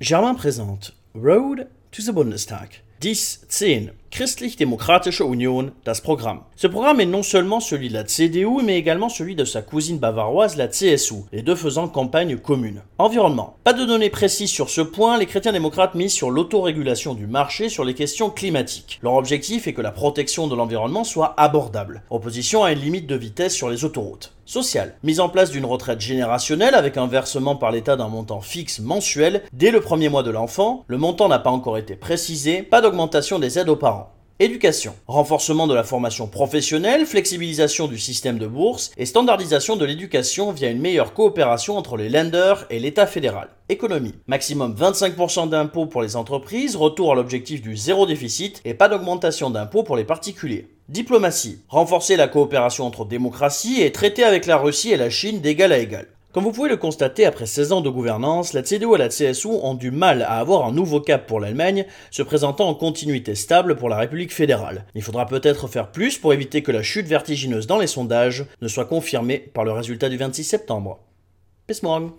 Germain présente Road to the Bundestag. 10, 10. Christlich-Demokratische Union, das Programm. Ce programme est non seulement celui de la CDU, mais également celui de sa cousine bavaroise, la CSU, les deux faisant campagne commune. Environnement. Pas de données précises sur ce point, les chrétiens démocrates misent sur l'autorégulation du marché sur les questions climatiques. Leur objectif est que la protection de l'environnement soit abordable, opposition à une limite de vitesse sur les autoroutes. Social. Mise en place d'une retraite générationnelle avec un versement par l'État d'un montant fixe mensuel dès le premier mois de l'enfant. Le montant n'a pas encore été précisé. Pas d'augmentation des aides aux parents. Éducation. Renforcement de la formation professionnelle, flexibilisation du système de bourse et standardisation de l'éducation via une meilleure coopération entre les lenders et l'État fédéral. Économie. Maximum 25% d'impôts pour les entreprises, retour à l'objectif du zéro déficit et pas d'augmentation d'impôts pour les particuliers. Diplomatie. Renforcer la coopération entre démocraties et traiter avec la Russie et la Chine d'égal à égal. Comme vous pouvez le constater, après 16 ans de gouvernance, la CDU et la CSU ont du mal à avoir un nouveau cap pour l'Allemagne, se présentant en continuité stable pour la République fédérale. Il faudra peut-être faire plus pour éviter que la chute vertigineuse dans les sondages ne soit confirmée par le résultat du 26 septembre. Bis morgen